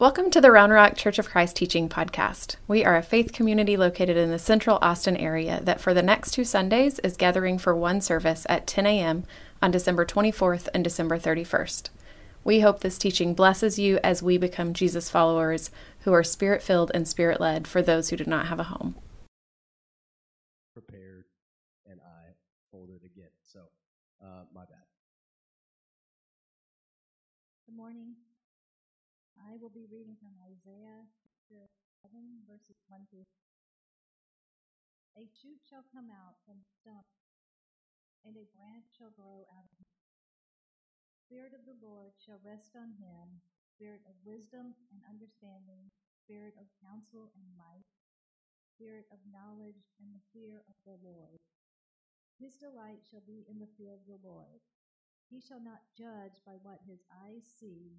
Welcome to the Round Rock Church of Christ Teaching Podcast. We are a faith community located in the central Austin area that for the next two Sundays is gathering for one service at 10 a.m. on December 24th and December 31st. We hope this teaching blesses you as we become Jesus followers who are spirit filled and spirit led for those who do not have a home. Prepared, and I folded again. So, uh, my bad. Good morning. I will be reading from Isaiah chapter 7, verses 1 through A shoot shall come out from the stump, and a branch shall grow out of him. Spirit of the Lord shall rest on him, spirit of wisdom and understanding, spirit of counsel and might, spirit of knowledge and the fear of the Lord. His delight shall be in the fear of the Lord. He shall not judge by what his eyes see,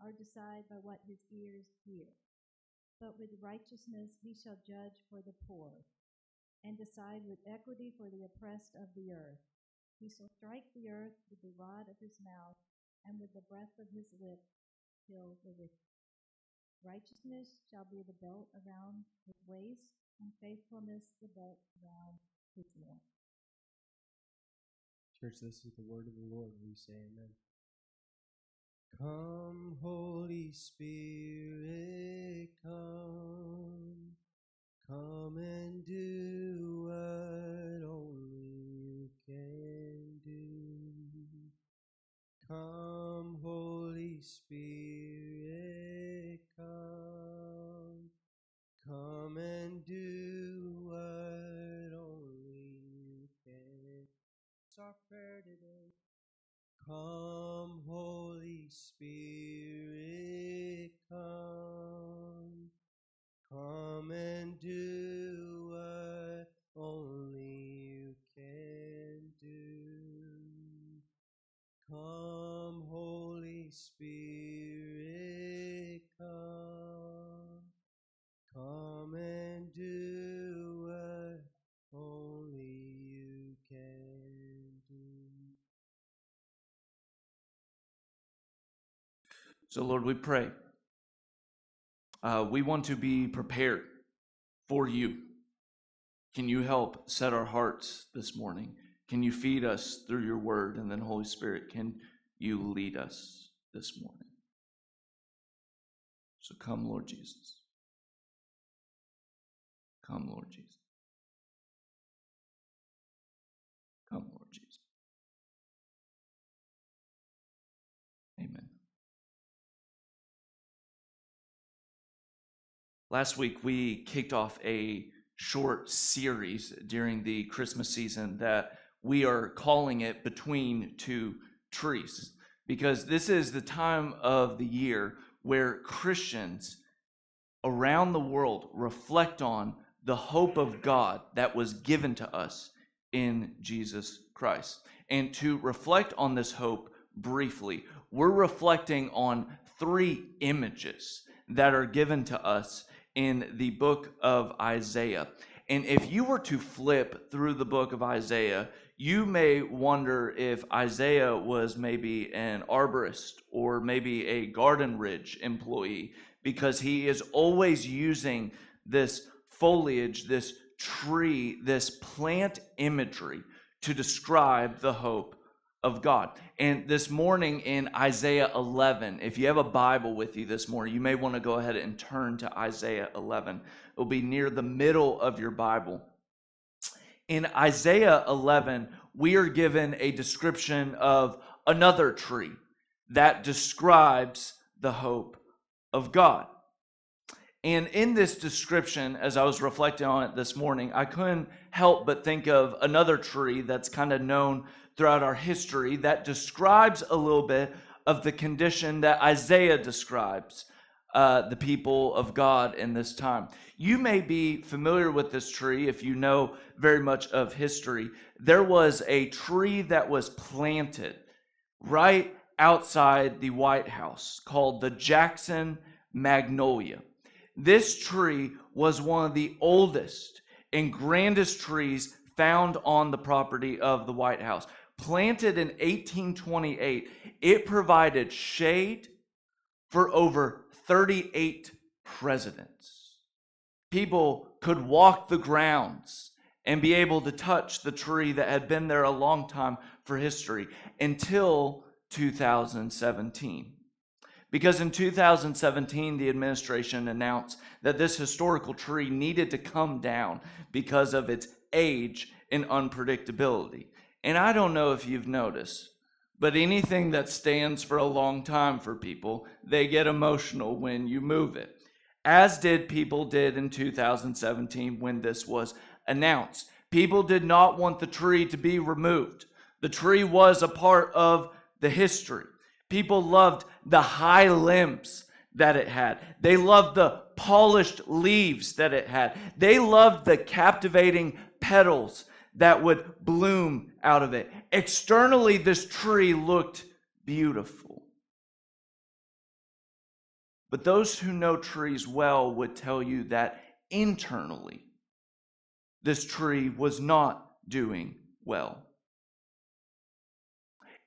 or decide by what his ears hear. But with righteousness he shall judge for the poor, and decide with equity for the oppressed of the earth. He shall strike the earth with the rod of his mouth, and with the breath of his lips kill the wicked. Righteousness shall be the belt around his waist, and faithfulness the belt around his loins. Church, this is the word of the Lord. We say amen. Come, Holy Spirit, come. Come and do what only you can do. Come, Holy Spirit, come. Come and do what only you can. It's our prayer today. Come, Holy Lord, we pray. Uh, we want to be prepared for you. Can you help set our hearts this morning? Can you feed us through your word? And then, Holy Spirit, can you lead us this morning? So, come, Lord Jesus. Come, Lord Jesus. Last week, we kicked off a short series during the Christmas season that we are calling it Between Two Trees, because this is the time of the year where Christians around the world reflect on the hope of God that was given to us in Jesus Christ. And to reflect on this hope briefly, we're reflecting on three images that are given to us in the book of Isaiah. And if you were to flip through the book of Isaiah, you may wonder if Isaiah was maybe an arborist or maybe a Garden Ridge employee because he is always using this foliage, this tree, this plant imagery to describe the hope of God. And this morning in Isaiah 11, if you have a Bible with you this morning, you may want to go ahead and turn to Isaiah 11. It'll be near the middle of your Bible. In Isaiah 11, we are given a description of another tree that describes the hope of God. And in this description, as I was reflecting on it this morning, I couldn't help but think of another tree that's kind of known throughout our history that describes a little bit of the condition that Isaiah describes uh, the people of God in this time. You may be familiar with this tree if you know very much of history. There was a tree that was planted right outside the White House called the Jackson Magnolia. This tree was one of the oldest and grandest trees found on the property of the White House. Planted in 1828, it provided shade for over 38 presidents. People could walk the grounds and be able to touch the tree that had been there a long time for history until 2017. Because in 2017, the administration announced that this historical tree needed to come down because of its age and unpredictability. And I don't know if you've noticed, but anything that stands for a long time for people, they get emotional when you move it. As did people did in 2017 when this was announced. People did not want the tree to be removed. The tree was a part of the history. People loved the high limbs that it had. They loved the polished leaves that it had. They loved the captivating petals that would bloom out of it. Externally, this tree looked beautiful. But those who know trees well would tell you that internally, this tree was not doing well.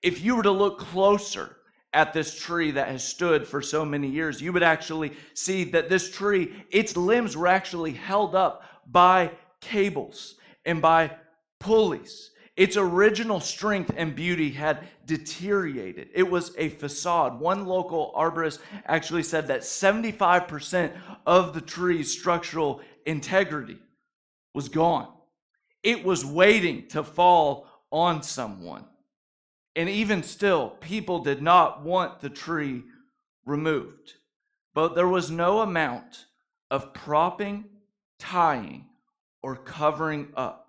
If you were to look closer at this tree that has stood for so many years, you would actually see that this tree, its limbs were actually held up by cables and by pulleys. Its original strength and beauty had deteriorated. It was a facade. One local arborist actually said that 75% of the tree's structural integrity was gone. It was waiting to fall on someone. And even still, people did not want the tree removed. But there was no amount of propping, tying, or covering up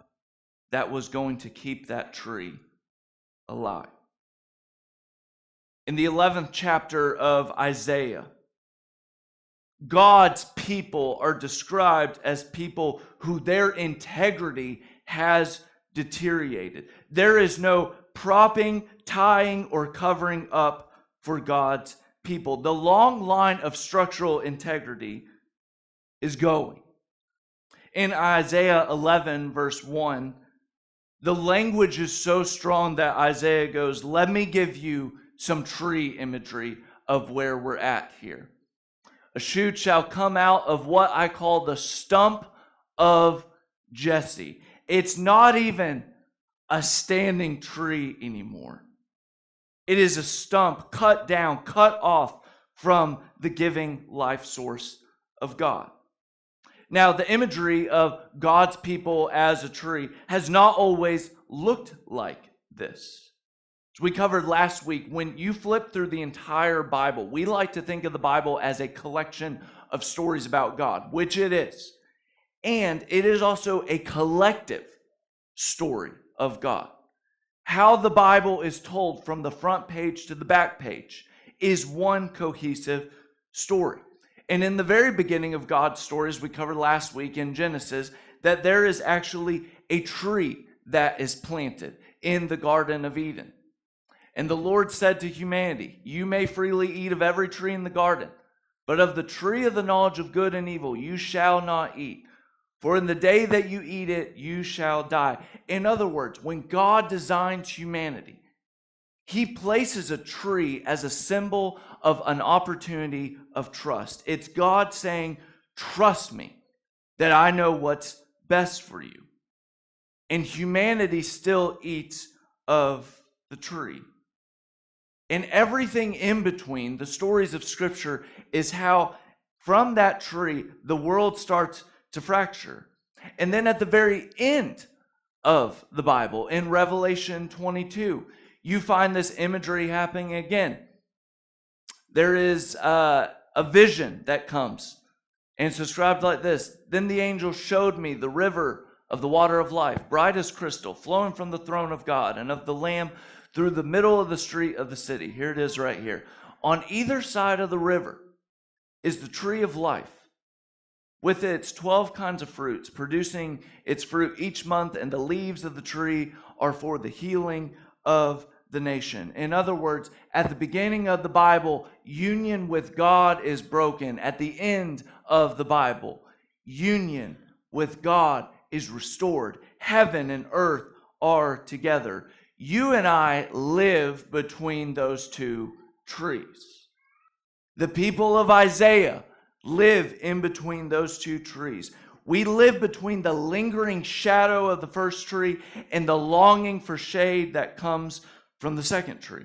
that was going to keep that tree alive. In the 11th chapter of Isaiah, God's people are described as people who their integrity has deteriorated. There is no propping, tying, or covering up for God's people. The long line of structural integrity is going. In Isaiah 11, verse 1, the language is so strong that Isaiah goes, Let me give you some tree imagery of where we're at here. A shoot shall come out of what I call the stump of Jesse. It's not even a standing tree anymore. It is a stump cut down, cut off from the giving life source of God. Now, the imagery of God's people as a tree has not always looked like this. As we covered last week, when you flip through the entire Bible, we like to think of the Bible as a collection of stories about God, which it is. And it is also a collective story of God. How the Bible is told from the front page to the back page is one cohesive story. And in the very beginning of God's stories, we covered last week in Genesis that there is actually a tree that is planted in the Garden of Eden. And the Lord said to humanity, You may freely eat of every tree in the garden, but of the tree of the knowledge of good and evil you shall not eat. For in the day that you eat it, you shall die. In other words, when God designs humanity, he places a tree as a symbol of an opportunity of trust. It's God saying, Trust me, that I know what's best for you. And humanity still eats of the tree. And everything in between, the stories of Scripture, is how from that tree the world starts to fracture. And then at the very end of the Bible, in Revelation 22, you find this imagery happening again. There is uh, a vision that comes, and it's described like this Then the angel showed me the river of the water of life, bright as crystal, flowing from the throne of God and of the Lamb through the middle of the street of the city. Here it is right here. On either side of the river is the tree of life with its 12 kinds of fruits, producing its fruit each month, and the leaves of the tree are for the healing of the nation. In other words, at the beginning of the Bible, union with God is broken. At the end of the Bible, union with God is restored. Heaven and earth are together. You and I live between those two trees. The people of Isaiah live in between those two trees. We live between the lingering shadow of the first tree and the longing for shade that comes from the second tree.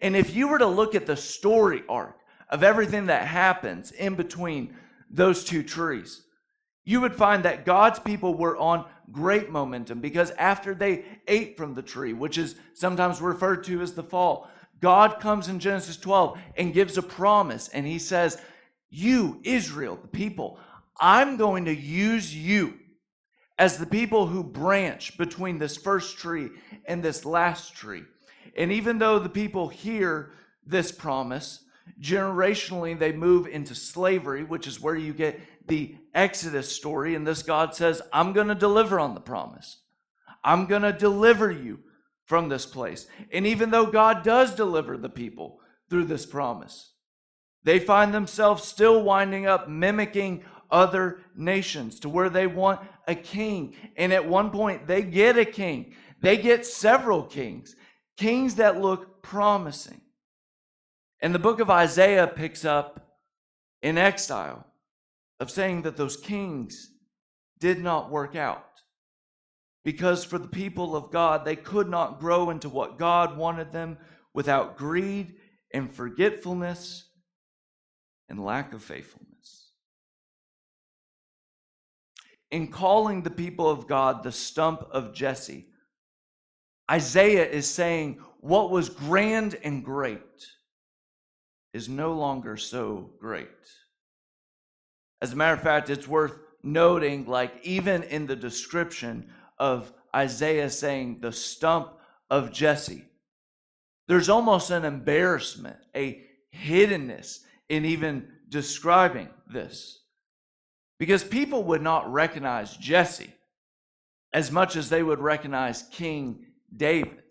And if you were to look at the story arc of everything that happens in between those two trees, you would find that God's people were on great momentum because after they ate from the tree, which is sometimes referred to as the fall, God comes in Genesis 12 and gives a promise. And he says, You, Israel, the people, I'm going to use you as the people who branch between this first tree and this last tree. And even though the people hear this promise, generationally they move into slavery, which is where you get the Exodus story. And this God says, I'm going to deliver on the promise. I'm going to deliver you from this place. And even though God does deliver the people through this promise, they find themselves still winding up mimicking other nations to where they want a king. And at one point, they get a king. They get several kings, kings that look promising. And the book of Isaiah picks up in exile of saying that those kings did not work out. Because for the people of God, they could not grow into what God wanted them without greed and forgetfulness and lack of faithfulness. In calling the people of God the stump of Jesse, Isaiah is saying what was grand and great is no longer so great. As a matter of fact, it's worth noting, like, even in the description of Isaiah saying the stump of Jesse, there's almost an embarrassment, a hiddenness in even describing this. Because people would not recognize Jesse as much as they would recognize King David.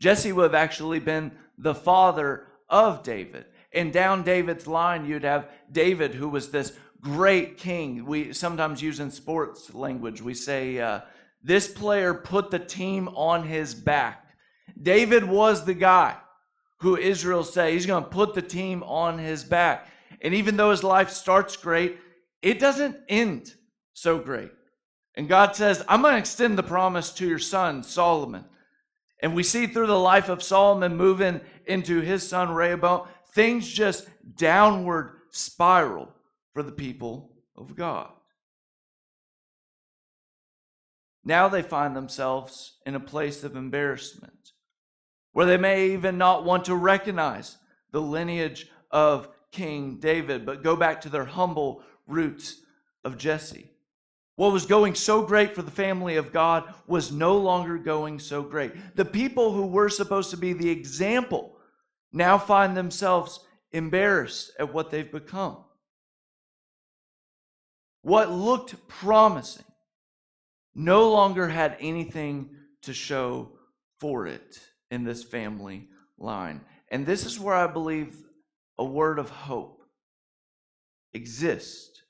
Jesse would have actually been the father of David. And down David's line, you'd have David, who was this great king. We sometimes use in sports language, we say, uh, this player put the team on his back. David was the guy who Israel say he's going to put the team on his back. And even though his life starts great, it doesn't end so great. And God says, I'm going to extend the promise to your son, Solomon. And we see through the life of Solomon moving into his son, Rehoboam, things just downward spiral for the people of God. Now they find themselves in a place of embarrassment where they may even not want to recognize the lineage of King David, but go back to their humble roots of Jesse. What was going so great for the family of God was no longer going so great. The people who were supposed to be the example now find themselves embarrassed at what they've become. What looked promising no longer had anything to show for it in this family line. And this is where I believe a word of hope exists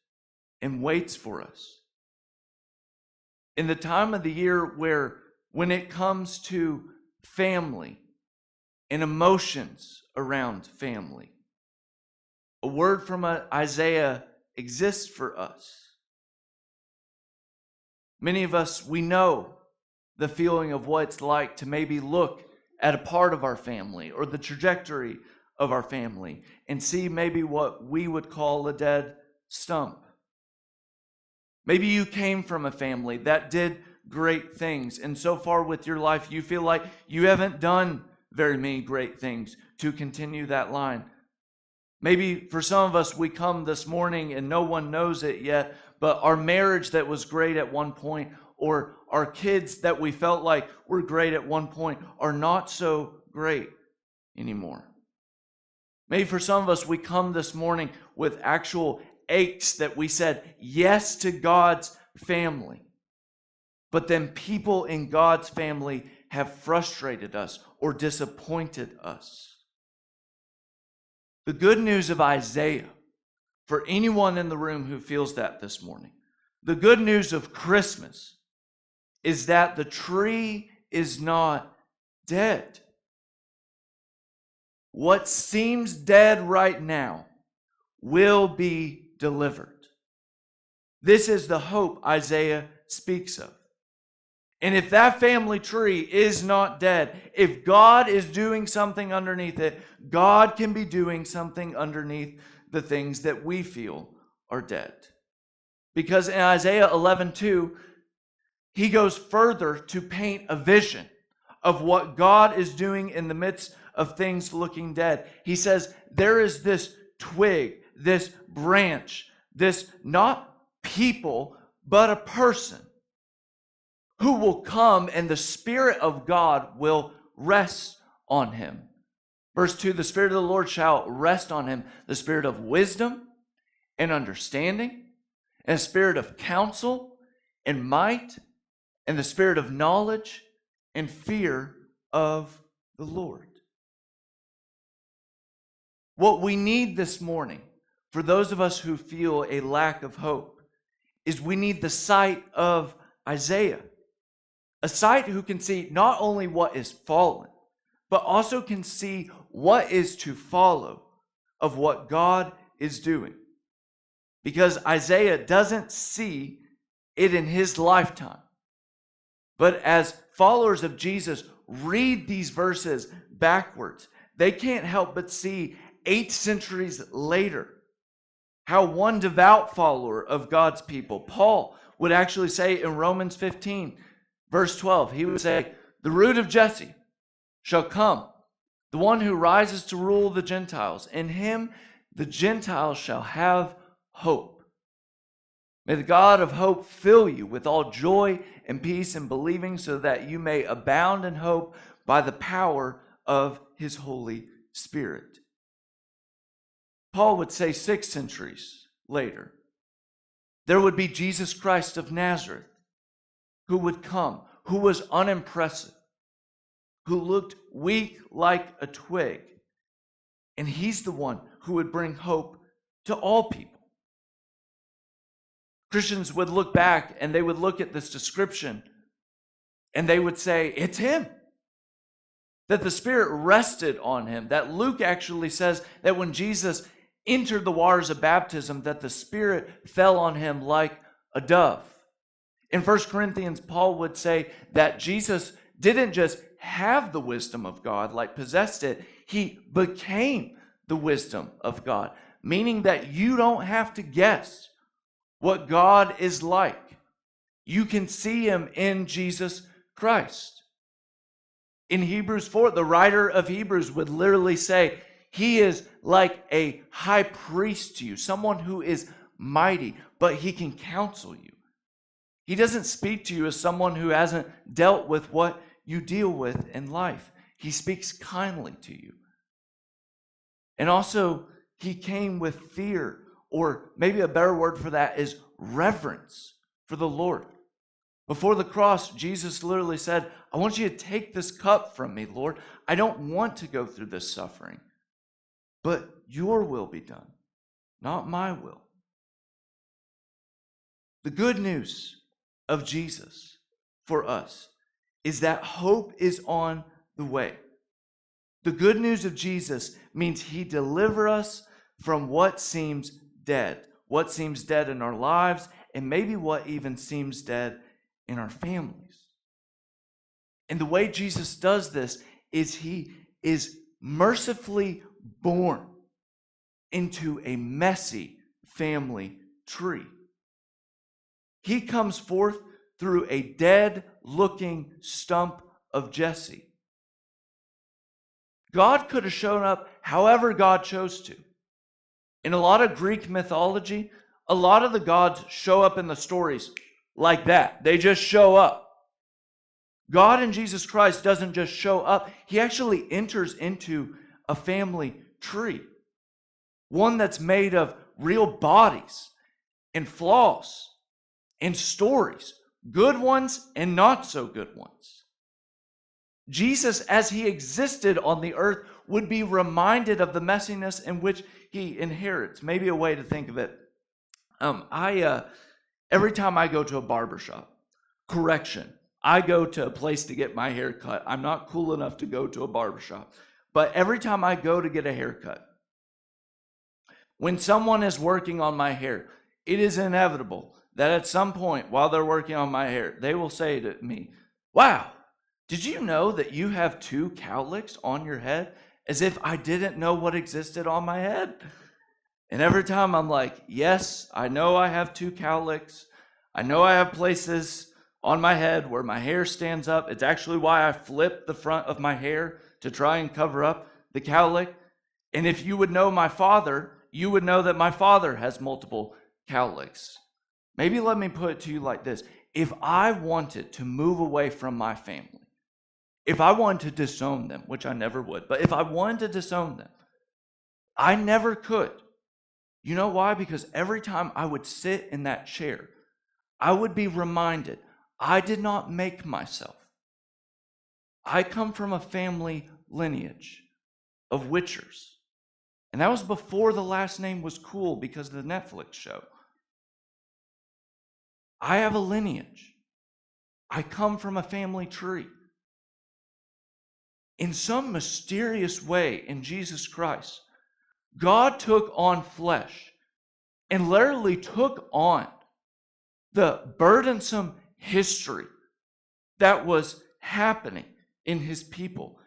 and waits for us. In the time of the year where, when it comes to family and emotions around family, a word from uh, Isaiah exists for us. Many of us, we know the feeling of what it's like to maybe look at a part of our family or the trajectory of our family and see maybe what we would call a dead stump. Maybe you came from a family that did great things, and so far with your life, you feel like you haven't done very many great things to continue that line. Maybe for some of us, we come this morning and no one knows it yet, but our marriage that was great at one point, or our kids that we felt like were great at one point, are not so great anymore. Maybe for some of us, we come this morning with actual aches that we said yes to God's family. But then people in God's family have frustrated us or disappointed us. The good news of Isaiah, for anyone in the room who feels that this morning, the good news of Christmas is that the tree is not dead. what seems dead right now will be delivered. This is the hope Isaiah speaks of. And if that family tree is not dead, if God is doing something underneath it, God can be doing something underneath the things that we feel are dead. Because in Isaiah 11 2, he goes further to paint a vision of what God is doing in the midst of things looking dead. He says, There is this twig, this branch, this not people, but a person who will come and the Spirit of God will rest on him. Verse 2 The Spirit of the Lord shall rest on him, the Spirit of wisdom and understanding, and a spirit of counsel and might, and the spirit of knowledge and fear of the Lord. What we need this morning, for those of us who feel a lack of hope, is we need the sight of Isaiah a sight who can see not only what is fallen, but also can see what is to follow of what God is doing. Because Isaiah doesn't see it in his lifetime. But as followers of Jesus read these verses backwards, they can't help but see eight centuries later how one devout follower of God's people, Paul, would actually say in Romans 15, Verse 12, he would say, The root of Jesse shall come, the one who rises to rule the Gentiles. In him the Gentiles shall have hope. May the God of hope fill you with all joy and peace in believing, so that you may abound in hope by the power of his Holy Spirit. Paul would say six centuries later, there would be Jesus Christ of Nazareth who would come, who was unimpressive, who looked weak like a twig. And he's the one who would bring hope to all people. Christians would look back and they would look at this description and they would say, It's him. That the Spirit rested on him. That Luke actually says that when Jesus entered the waters of baptism, that the Spirit fell on him like a dove. In 1 Corinthians, Paul would say that Jesus didn't just have the wisdom of God, like possessed it, he became the wisdom of God, meaning that you don't have to guess what God is like. You can see him in Jesus Christ. In Hebrews 4, the writer of Hebrews would literally say, He is like a high priest to you, someone who is mighty, but he can counsel you. He doesn't speak to you as someone who hasn't dealt with what you deal with in life. He speaks kindly to you. And also, he came with fear, or maybe a better word for that is reverence for the Lord. Before the cross, Jesus literally said, I want you to take this cup from me, Lord. I don't want to go through this suffering, but your will be done, not my will. The good news of Jesus for us is that hope is on the way. The good news of Jesus means he delivers us from what seems dead, what seems dead in our lives, and maybe what even seems dead in our families. And the way Jesus does this is he is mercifully born into a messy family tree. He comes forth through a dead looking stump of Jesse. God could have shown up however God chose to. In a lot of Greek mythology, a lot of the gods show up in the stories like that. They just show up. God in Jesus Christ doesn't just show up, He actually enters into a family tree, one that's made of real bodies and flaws and stories, good ones and not so good ones. Jesus, as he existed on the earth, would be reminded of the messiness in which he inherits. Maybe a way to think of it. Um, I uh, every time I go to a barbershop, correction, I go to a place to get my hair cut. I'm not cool enough to go to a barbershop. But every time I go to get a haircut, when someone is working on my hair, it is inevitable that at some point while they're working on my hair, they will say to me, Wow, did you know that you have two cowlicks on your head? As if I didn't know what existed on my head. And every time I'm like, Yes, I know I have two cowlicks. I know I have places on my head where my hair stands up. It's actually why I flip the front of my hair to try and cover up the cowlick. And if you would know my father, you would know that my father has multiple cowlicks. Maybe let me put it to you like this if I wanted to move away from my family, if I wanted to disown them, which I never would, but if I wanted to disown them, I never could. You know why? Because every time I would sit in that chair, I would be reminded I did not make myself. I come from a family lineage of witchers. And that was before the last name was cool because of the Netflix show. I have a lineage. I come from a family tree. In some mysterious way, in Jesus Christ, God took on flesh and literally took on the burdensome history that was happening in his people.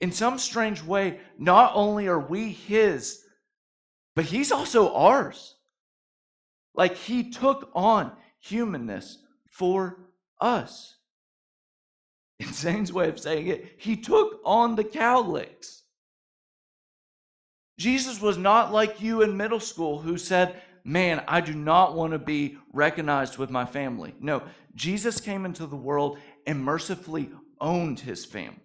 In some strange way, not only are we his, but he's also ours. Like he took on humanness for us. In Zane's way of saying it, he took on the cowlicks. Jesus was not like you in middle school who said, Man, I do not want to be recognized with my family. No, Jesus came into the world and mercifully owned his family.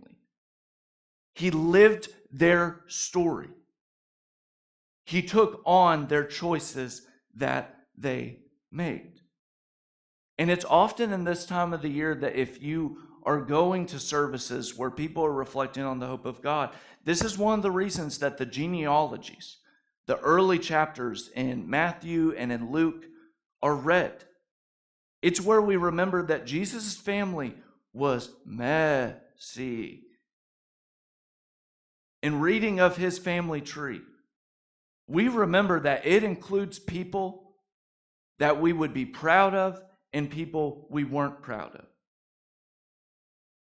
He lived their story. He took on their choices that they made. And it's often in this time of the year that if you are going to services where people are reflecting on the hope of God, this is one of the reasons that the genealogies, the early chapters in Matthew and in Luke, are read. It's where we remember that Jesus' family was messy. In reading of his family tree, we remember that it includes people that we would be proud of and people we weren't proud of.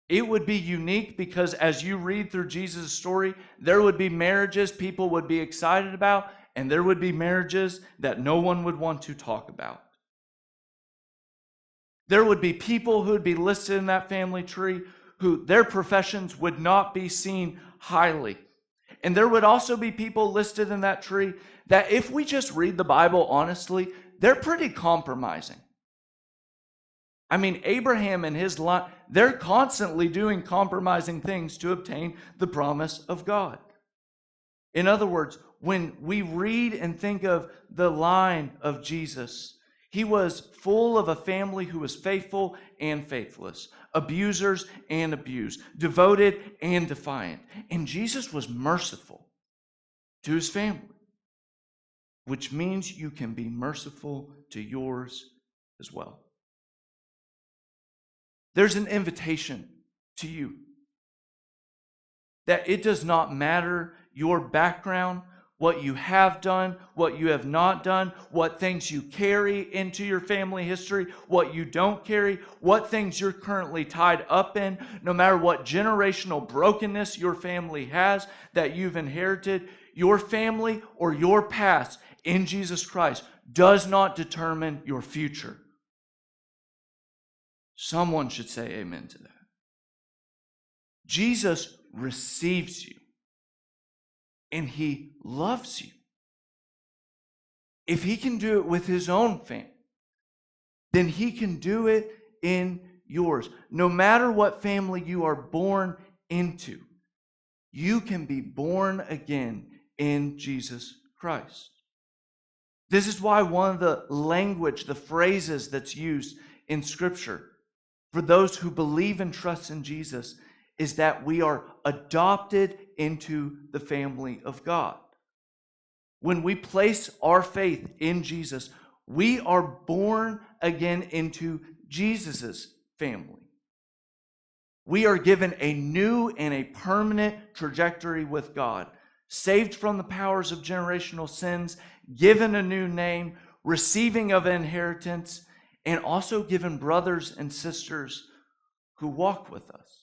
It would be unique because as you read through Jesus' story, there would be marriages people would be excited about, and there would be marriages that no one would want to talk about. There would be people who would be listed in that family tree who their professions would not be seen highly. And there would also be people listed in that tree that, if we just read the Bible honestly, they're pretty compromising. I mean, Abraham and his line, they're constantly doing compromising things to obtain the promise of God. In other words, when we read and think of the line of Jesus, he was full of a family who was faithful and faithless, abusers and abused, devoted and defiant. And Jesus was merciful to his family, which means you can be merciful to yours as well. There's an invitation to you that it does not matter your background, what you have done, what you have not done, what things you carry into your family history, what you don't carry, what things you're currently tied up in, no matter what generational brokenness your family has that you've inherited, your family or your past in Jesus Christ does not determine your future. Someone should say amen to that. Jesus receives you and he loves you. If he can do it with his own family, then he can do it in yours. No matter what family you are born into, you can be born again in Jesus Christ. This is why one of the language, the phrases that's used in Scripture for those who believe and trust in Jesus is that we are adopted into the family of God. When we place our faith in Jesus, we are born again into Jesus' family. We are given a new and a permanent trajectory with God, saved from the powers of generational sins, given a new name, receiving of inheritance, and also given brothers and sisters who walk with us.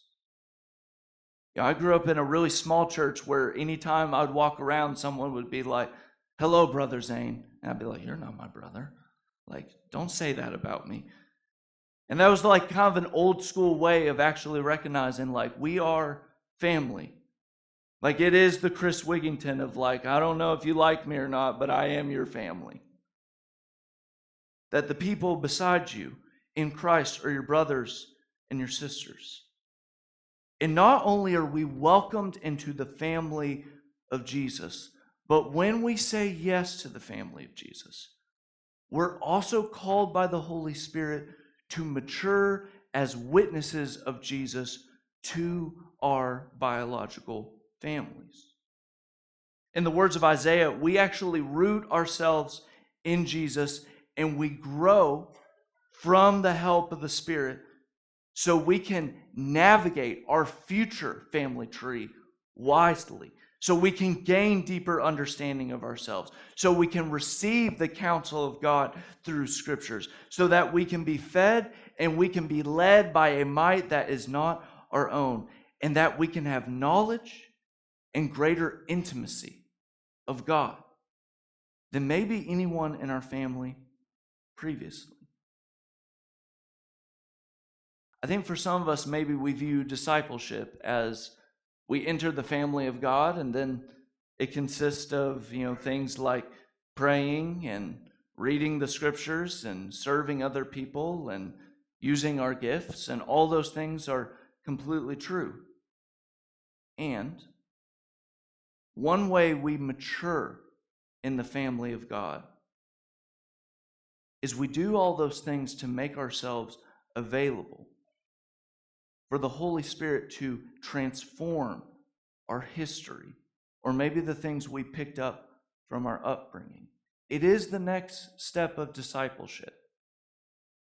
Yeah, I grew up in a really small church where anytime I'd walk around, someone would be like, Hello, Brother Zane. And I'd be like, You're not my brother. Like, don't say that about me. And that was like kind of an old school way of actually recognizing, like, we are family. Like, it is the Chris Wigington of, like, I don't know if you like me or not, but I am your family. That the people beside you in Christ are your brothers and your sisters. And not only are we welcomed into the family of Jesus, but when we say yes to the family of Jesus, we're also called by the Holy Spirit to mature as witnesses of Jesus to our biological families. In the words of Isaiah, we actually root ourselves in Jesus and we grow from the help of the Spirit so we can navigate our future family tree wisely, so we can gain deeper understanding of ourselves, so we can receive the counsel of God through scriptures, so that we can be fed and we can be led by a might that is not our own, and that we can have knowledge and greater intimacy of God than maybe anyone in our family previously. I think for some of us, maybe we view discipleship as we enter the family of God, and then it consists of you know things like praying and reading the scriptures and serving other people and using our gifts, and all those things are completely true. And one way we mature in the family of God is we do all those things to make ourselves available for the Holy Spirit to transform our history or maybe the things we picked up from our upbringing. It is the next step of discipleship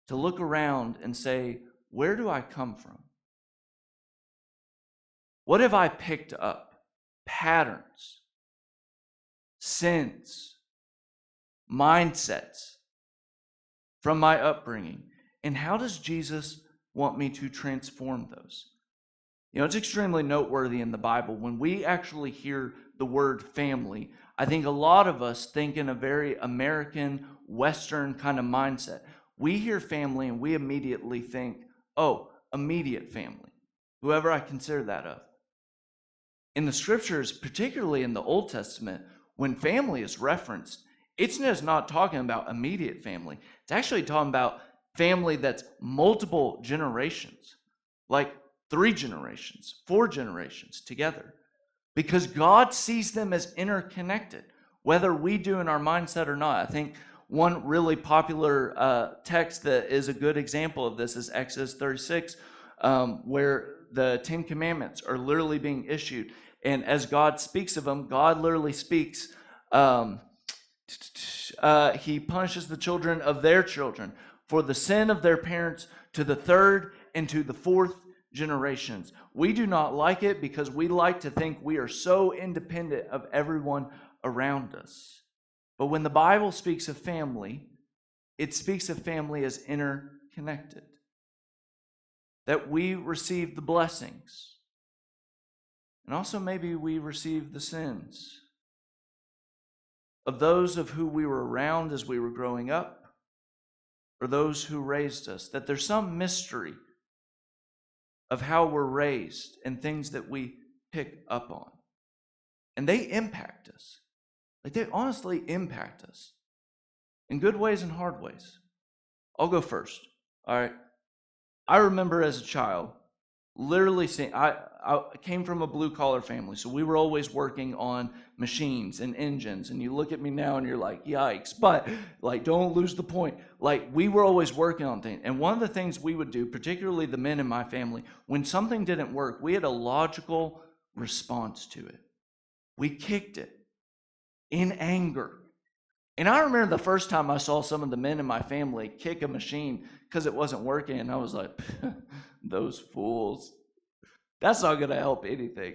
to look around and say, Where do I come from? What have I picked up? Patterns, sins, mindsets from my upbringing. And how does Jesus want me to transform those. You know, it's extremely noteworthy in the Bible when we actually hear the word family. I think a lot of us think in a very American, Western kind of mindset. We hear family and we immediately think, oh, immediate family, whoever I consider that of. In the scriptures, particularly in the Old Testament, when family is referenced, it's not talking about immediate family. It's actually talking about family that's multiple generations, like three generations, four generations together, because God sees them as interconnected, whether we do in our mindset or not. I think one really popular uh, text that is a good example of this is Exodus 36, um, where the Ten Commandments are literally being issued. And as God speaks of them, God literally speaks. Um, uh, he punishes the children of their children for the sin of their parents to the third and to the fourth generations. We do not like it because we like to think we are so independent of everyone around us. But when the Bible speaks of family, it speaks of family as interconnected. That we receive the blessings, and also maybe we receive the sins of those of who we were around as we were growing up or those who raised us, that there's some mystery of how we're raised and things that we pick up on. And they impact us. Like they honestly impact us in good ways and hard ways. I'll go first. All right. I remember as a child literally seeing, I, I came from a blue collar family, so we were always working on machines and engines. And you look at me now and you're like, yikes. But like, don't lose the point. Like, we were always working on things. And one of the things we would do, particularly the men in my family, when something didn't work, we had a logical response to it. We kicked it in anger. And I remember the first time I saw some of the men in my family kick a machine because it wasn't working. And I was like, those fools That's not going to help anything.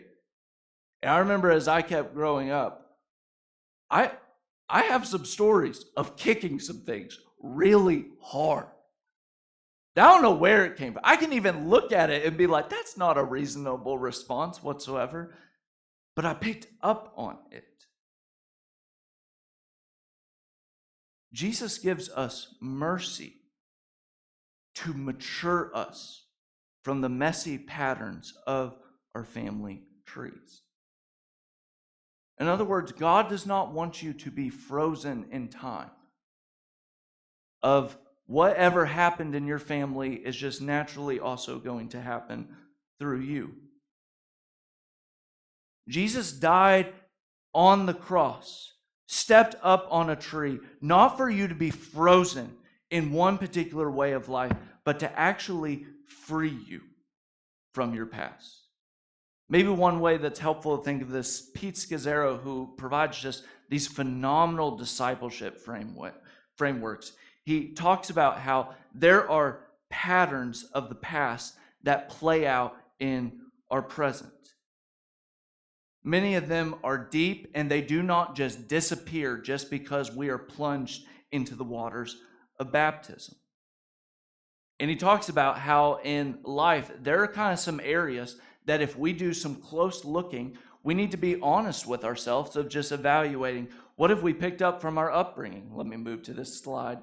And I remember as I kept growing up, I I have some stories of kicking some things really hard. I don't know where it came from. I can even look at it and be like, that's not a reasonable response whatsoever. But I picked up on it. Jesus gives us mercy to mature us from the messy patterns of our family trees. In other words, God does not want you to be frozen in time of whatever happened in your family is just naturally also going to happen through you. Jesus died on the cross, stepped up on a tree, not for you to be frozen in one particular way of life, but to actually free you from your past. Maybe one way that's helpful to think of this, Pete Scazzero, who provides just these phenomenal discipleship framework, frameworks. He talks about how there are patterns of the past that play out in our present. Many of them are deep and they do not just disappear just because we are plunged into the waters of baptism. And he talks about how in life there are kind of some areas that if we do some close looking, we need to be honest with ourselves of just evaluating what have we picked up from our upbringing. Let me move to this slide.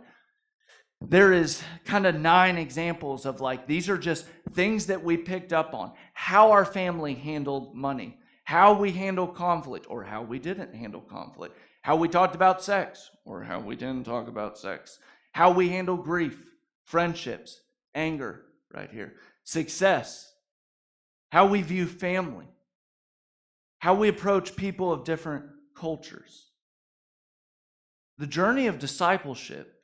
There is kind of nine examples of like these are just things that we picked up on. How our family handled money, how we handle conflict or how we didn't handle conflict, how we talked about sex or how we didn't talk about sex, how we handle grief, friendships, anger, right here, success, how we view family, how we approach people of different cultures. The journey of discipleship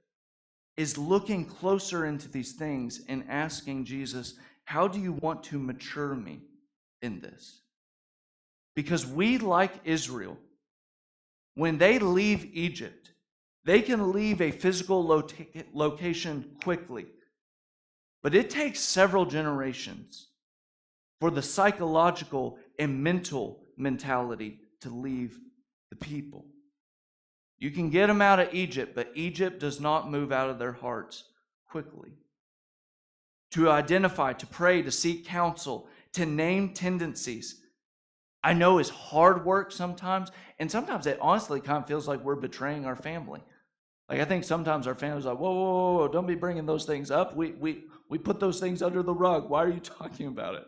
is looking closer into these things and asking Jesus, How do you want to mature me in this? Because we, like Israel, when they leave Egypt, they can leave a physical location quickly, but it takes several generations for the psychological and mental mentality to leave the people. You can get them out of Egypt, but Egypt does not move out of their hearts quickly. To identify, to pray, to seek counsel, to name tendencies, I know is hard work sometimes, and sometimes it honestly kind of feels like we're betraying our family. Like I think sometimes our family's like, whoa, whoa, whoa, don't be bringing those things up. We we we put those things under the rug. Why are you talking about it?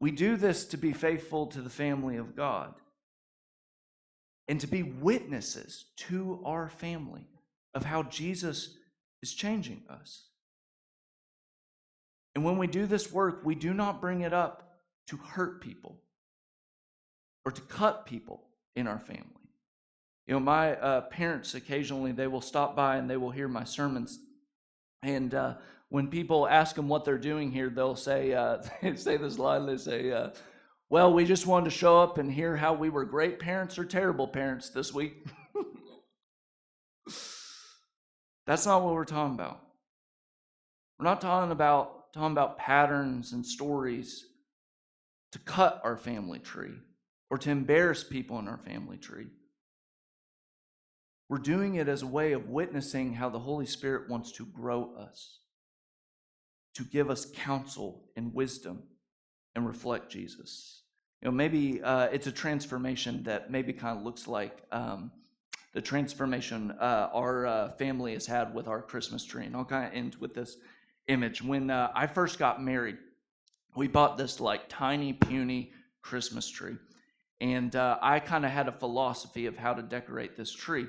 We do this to be faithful to the family of God and to be witnesses to our family of how Jesus is changing us. And when we do this work, we do not bring it up to hurt people or to cut people in our family. You know, my uh, parents occasionally they will stop by and they will hear my sermons, and uh, when people ask them what they're doing here, they'll say uh, they say this line. They say, uh, well, we just wanted to show up and hear how we were great parents or terrible parents this week. That's not what we're talking about. We're not talking about talking about patterns and stories to cut our family tree or to embarrass people in our family tree. We're doing it as a way of witnessing how the Holy Spirit wants to grow us, to give us counsel and wisdom and reflect Jesus. You know, maybe uh, it's a transformation that maybe kind of looks like um, the transformation uh, our uh, family has had with our Christmas tree. And I'll kind of end with this image. When uh, I first got married, we bought this like tiny, puny Christmas tree. And uh, I kind of had a philosophy of how to decorate this tree.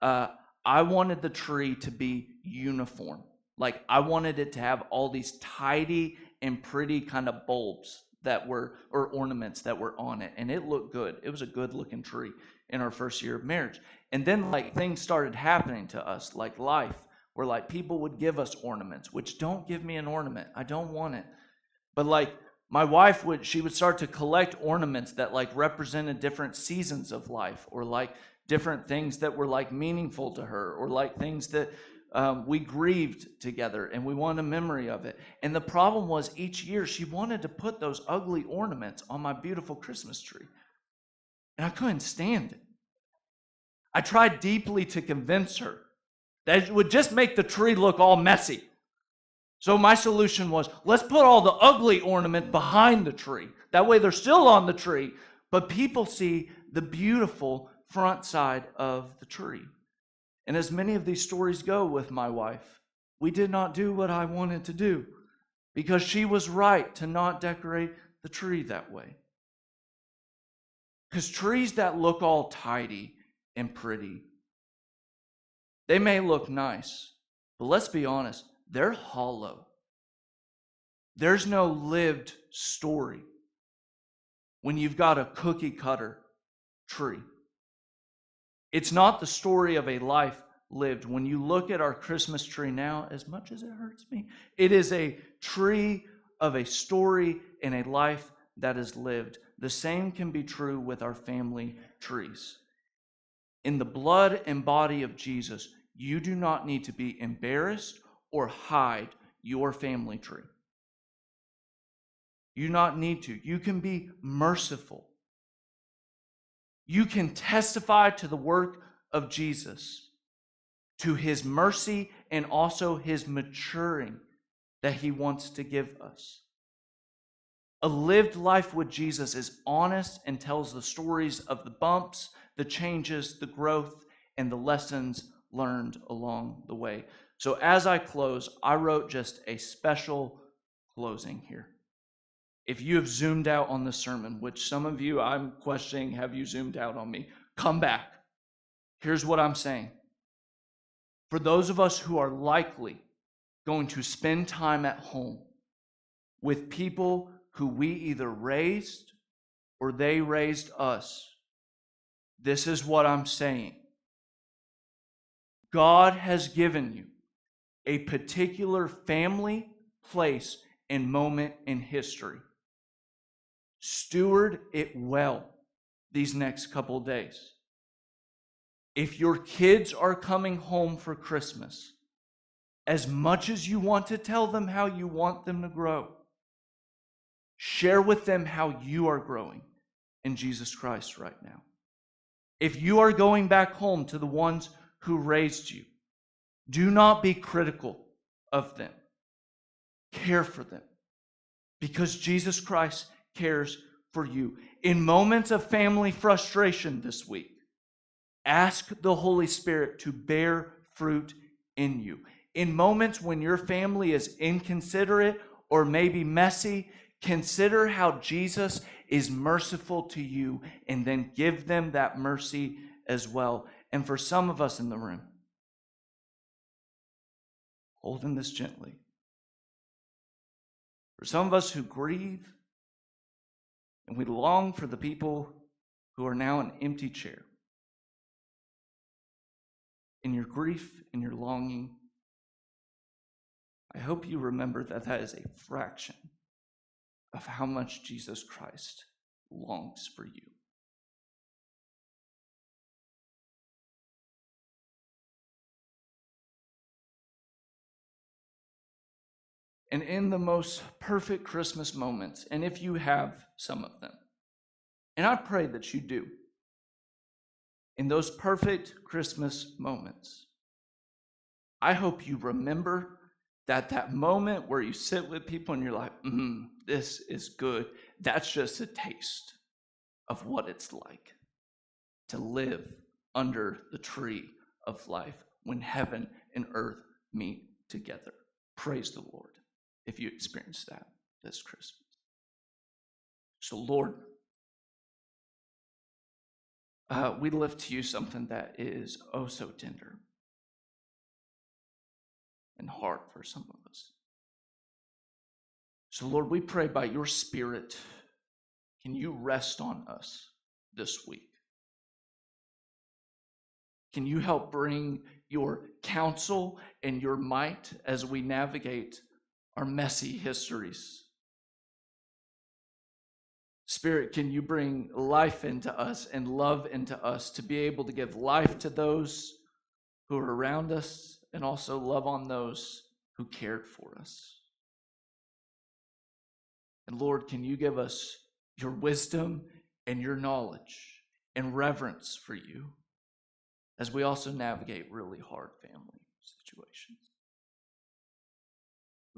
Uh, I wanted the tree to be uniform. Like, I wanted it to have all these tidy and pretty kind of bulbs that were or ornaments that were on it and it looked good it was a good looking tree in our first year of marriage and then like things started happening to us like life where like people would give us ornaments which don't give me an ornament i don't want it but like my wife would she would start to collect ornaments that like represented different seasons of life or like different things that were like meaningful to her or like things that um, we grieved together and we wanted a memory of it. And the problem was each year she wanted to put those ugly ornaments on my beautiful Christmas tree. And I couldn't stand it. I tried deeply to convince her that it would just make the tree look all messy. So my solution was let's put all the ugly ornament behind the tree. That way they're still on the tree, but people see the beautiful front side of the tree. And as many of these stories go with my wife, we did not do what I wanted to do because she was right to not decorate the tree that way. Because trees that look all tidy and pretty, they may look nice, but let's be honest, they're hollow. There's no lived story when you've got a cookie cutter tree. It's not the story of a life lived. When you look at our Christmas tree now, as much as it hurts me, it is a tree of a story and a life that is lived. The same can be true with our family trees. In the blood and body of Jesus, you do not need to be embarrassed or hide your family tree. You not need to. You can be merciful you can testify to the work of Jesus, to his mercy and also his maturing that he wants to give us. A lived life with Jesus is honest and tells the stories of the bumps, the changes, the growth, and the lessons learned along the way. So, as I close, I wrote just a special closing here if you have zoomed out on the sermon, which some of you I'm questioning, have you zoomed out on me? Come back. Here's what I'm saying. For those of us who are likely going to spend time at home with people who we either raised or they raised us, this is what I'm saying. God has given you a particular family, place, and moment in history. Steward it well these next couple days. If your kids are coming home for Christmas, as much as you want to tell them how you want them to grow, share with them how you are growing in Jesus Christ right now. If you are going back home to the ones who raised you, do not be critical of them. Care for them because Jesus Christ cares for you. In moments of family frustration this week, ask the Holy Spirit to bear fruit in you. In moments when your family is inconsiderate or maybe messy, consider how Jesus is merciful to you and then give them that mercy as well. And for some of us in the room, holding this gently. For some of us who grieve, and we long for the people who are now an empty chair. In your grief, in your longing, I hope you remember that that is a fraction of how much Jesus Christ longs for you. And in the most perfect Christmas moments, and if you have some of them, and I pray that you do, in those perfect Christmas moments, I hope you remember that that moment where you sit with people and you're like, mm, this is good, that's just a taste of what it's like to live under the tree of life when heaven and earth meet together. Praise the Lord if you experience that this Christmas. So, Lord, uh, we lift to you something that is oh so tender and hard for some of us. So, Lord, we pray by your Spirit, can you rest on us this week? Can you help bring your counsel and your might as we navigate our messy histories. Spirit, can you bring life into us and love into us to be able to give life to those who are around us and also love on those who cared for us. And Lord, can you give us your wisdom and your knowledge and reverence for you as we also navigate really hard family situations?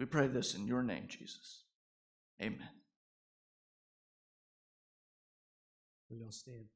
We pray this in your name, Jesus. Amen. We all stand.